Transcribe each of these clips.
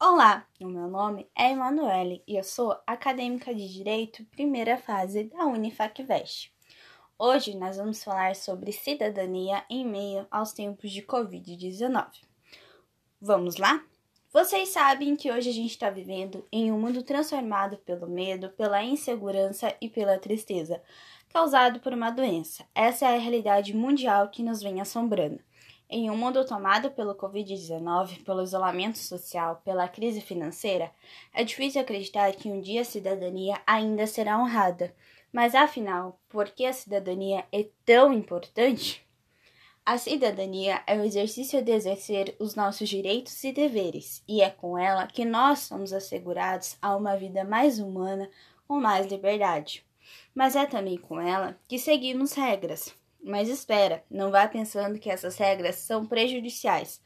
Olá, o meu nome é Emanuele e eu sou acadêmica de Direito, primeira fase da Unifacvest. Hoje nós vamos falar sobre cidadania em meio aos tempos de Covid-19. Vamos lá? Vocês sabem que hoje a gente está vivendo em um mundo transformado pelo medo, pela insegurança e pela tristeza, causado por uma doença. Essa é a realidade mundial que nos vem assombrando. Em um mundo tomado pelo Covid-19, pelo isolamento social, pela crise financeira, é difícil acreditar que um dia a cidadania ainda será honrada. Mas afinal, por que a cidadania é tão importante? A cidadania é o exercício de exercer os nossos direitos e deveres, e é com ela que nós somos assegurados a uma vida mais humana, com mais liberdade. Mas é também com ela que seguimos regras, mas espera, não vá pensando que essas regras são prejudiciais.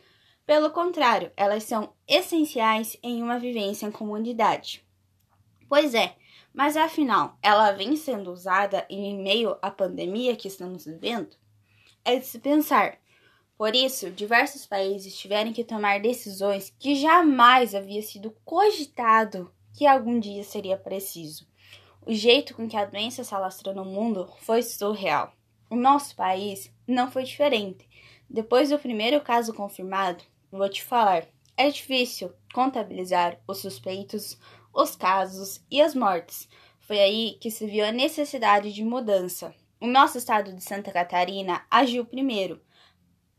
Pelo contrário, elas são essenciais em uma vivência em comunidade. Pois é, mas afinal, ela vem sendo usada em meio à pandemia que estamos vivendo? É de se pensar. Por isso, diversos países tiveram que tomar decisões que jamais havia sido cogitado que algum dia seria preciso. O jeito com que a doença se alastrou no mundo foi surreal. O nosso país não foi diferente. Depois do primeiro caso confirmado, vou te falar, é difícil contabilizar os suspeitos, os casos e as mortes. Foi aí que se viu a necessidade de mudança. O nosso estado de Santa Catarina agiu primeiro.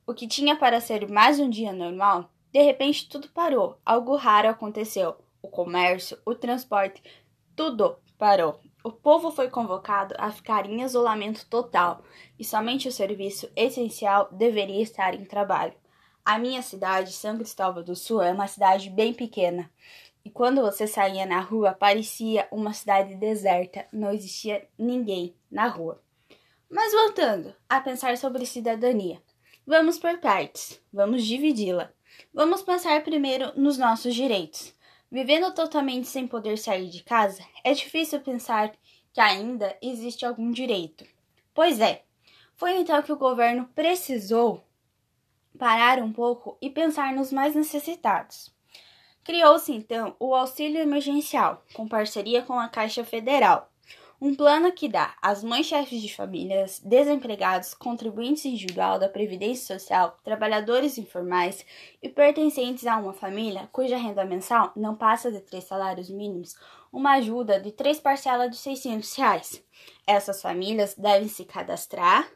O que tinha para ser mais um dia normal, de repente tudo parou. Algo raro aconteceu. O comércio, o transporte, tudo parou. O povo foi convocado a ficar em isolamento total e somente o serviço essencial deveria estar em trabalho. A minha cidade, São Cristóvão do Sul, é uma cidade bem pequena. E quando você saía na rua, parecia uma cidade deserta, não existia ninguém na rua. Mas voltando a pensar sobre cidadania, vamos por partes, vamos dividi-la. Vamos pensar primeiro nos nossos direitos. Vivendo totalmente sem poder sair de casa, é difícil pensar que ainda existe algum direito. Pois é, foi então que o governo precisou parar um pouco e pensar nos mais necessitados. Criou-se então o auxílio emergencial, com parceria com a Caixa Federal, um plano que dá às mães chefes de famílias, desempregados, contribuintes individual da Previdência Social, trabalhadores informais e pertencentes a uma família cuja renda mensal não passa de três salários mínimos, uma ajuda de três parcelas de 600 reais. Essas famílias devem se cadastrar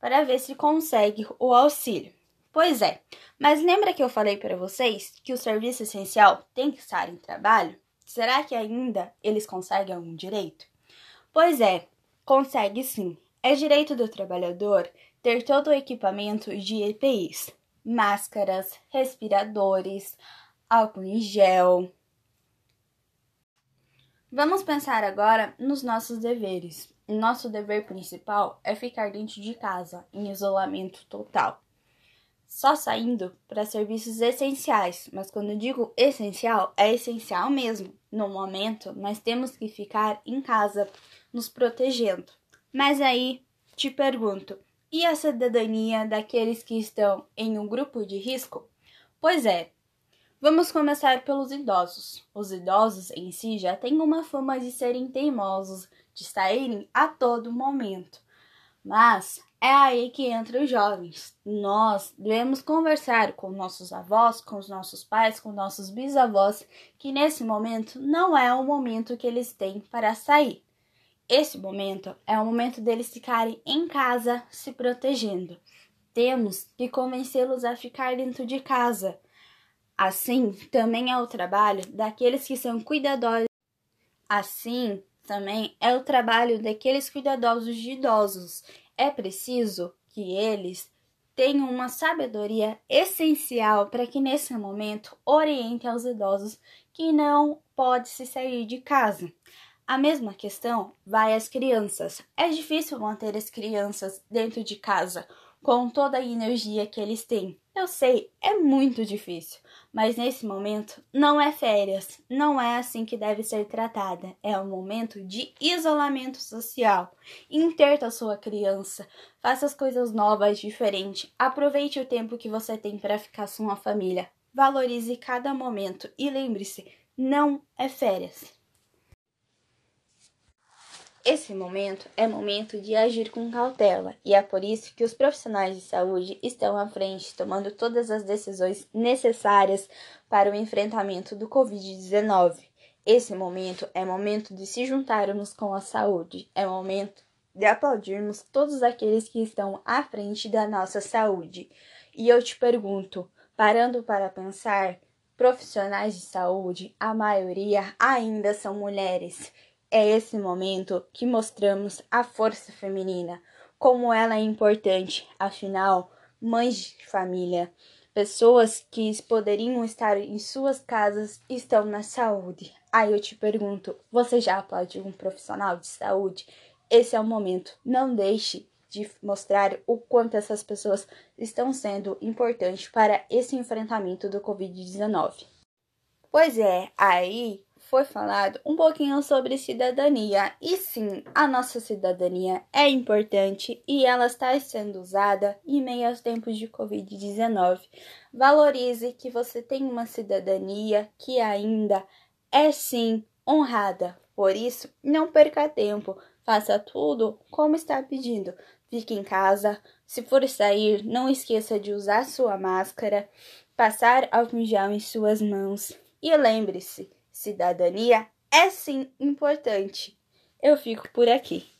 para ver se consegue o auxílio. Pois é, mas lembra que eu falei para vocês que o serviço essencial tem que estar em trabalho? Será que ainda eles conseguem algum direito? Pois é, consegue sim. É direito do trabalhador ter todo o equipamento de EPIs, máscaras, respiradores, álcool em gel. Vamos pensar agora nos nossos deveres. Nosso dever principal é ficar dentro de casa, em isolamento total. Só saindo para serviços essenciais, mas quando digo essencial, é essencial mesmo. No momento, nós temos que ficar em casa nos protegendo. Mas aí te pergunto: e a cidadania daqueles que estão em um grupo de risco? Pois é, vamos começar pelos idosos. Os idosos em si já têm uma fama de serem teimosos, de saírem a todo momento. Mas é aí que entram os jovens. Nós devemos conversar com nossos avós, com os nossos pais, com nossos bisavós, que nesse momento não é o momento que eles têm para sair. Esse momento é o momento deles ficarem em casa se protegendo. Temos que convencê-los a ficar dentro de casa. Assim, também é o trabalho daqueles que são cuidadosos. Assim, também é o trabalho daqueles cuidadosos de idosos. É preciso que eles tenham uma sabedoria essencial para que nesse momento orientem aos idosos que não pode se sair de casa. A mesma questão vai às crianças. É difícil manter as crianças dentro de casa com toda a energia que eles têm. Eu sei, é muito difícil, mas nesse momento não é férias, não é assim que deve ser tratada. É um momento de isolamento social. Interta sua criança, faça as coisas novas, diferentes. Aproveite o tempo que você tem para ficar com a família. valorize cada momento e lembre-se, não é férias. Esse momento é momento de agir com cautela, e é por isso que os profissionais de saúde estão à frente, tomando todas as decisões necessárias para o enfrentamento do Covid-19. Esse momento é momento de se juntarmos com a saúde, é momento de aplaudirmos todos aqueles que estão à frente da nossa saúde. E eu te pergunto, parando para pensar, profissionais de saúde, a maioria ainda são mulheres. É esse momento que mostramos a força feminina, como ela é importante, afinal, mães de família, pessoas que poderiam estar em suas casas estão na saúde. Aí eu te pergunto, você já aplaudiu um profissional de saúde? Esse é o momento. Não deixe de mostrar o quanto essas pessoas estão sendo importantes para esse enfrentamento do Covid-19. Pois é, aí foi falado um pouquinho sobre cidadania. E sim, a nossa cidadania é importante e ela está sendo usada em meio aos tempos de Covid-19. Valorize que você tem uma cidadania que ainda é sim honrada. Por isso, não perca tempo. Faça tudo como está pedindo. Fique em casa. Se for sair, não esqueça de usar sua máscara, passar álcool gel em suas mãos. E lembre-se, cidadania é sim importante. Eu fico por aqui.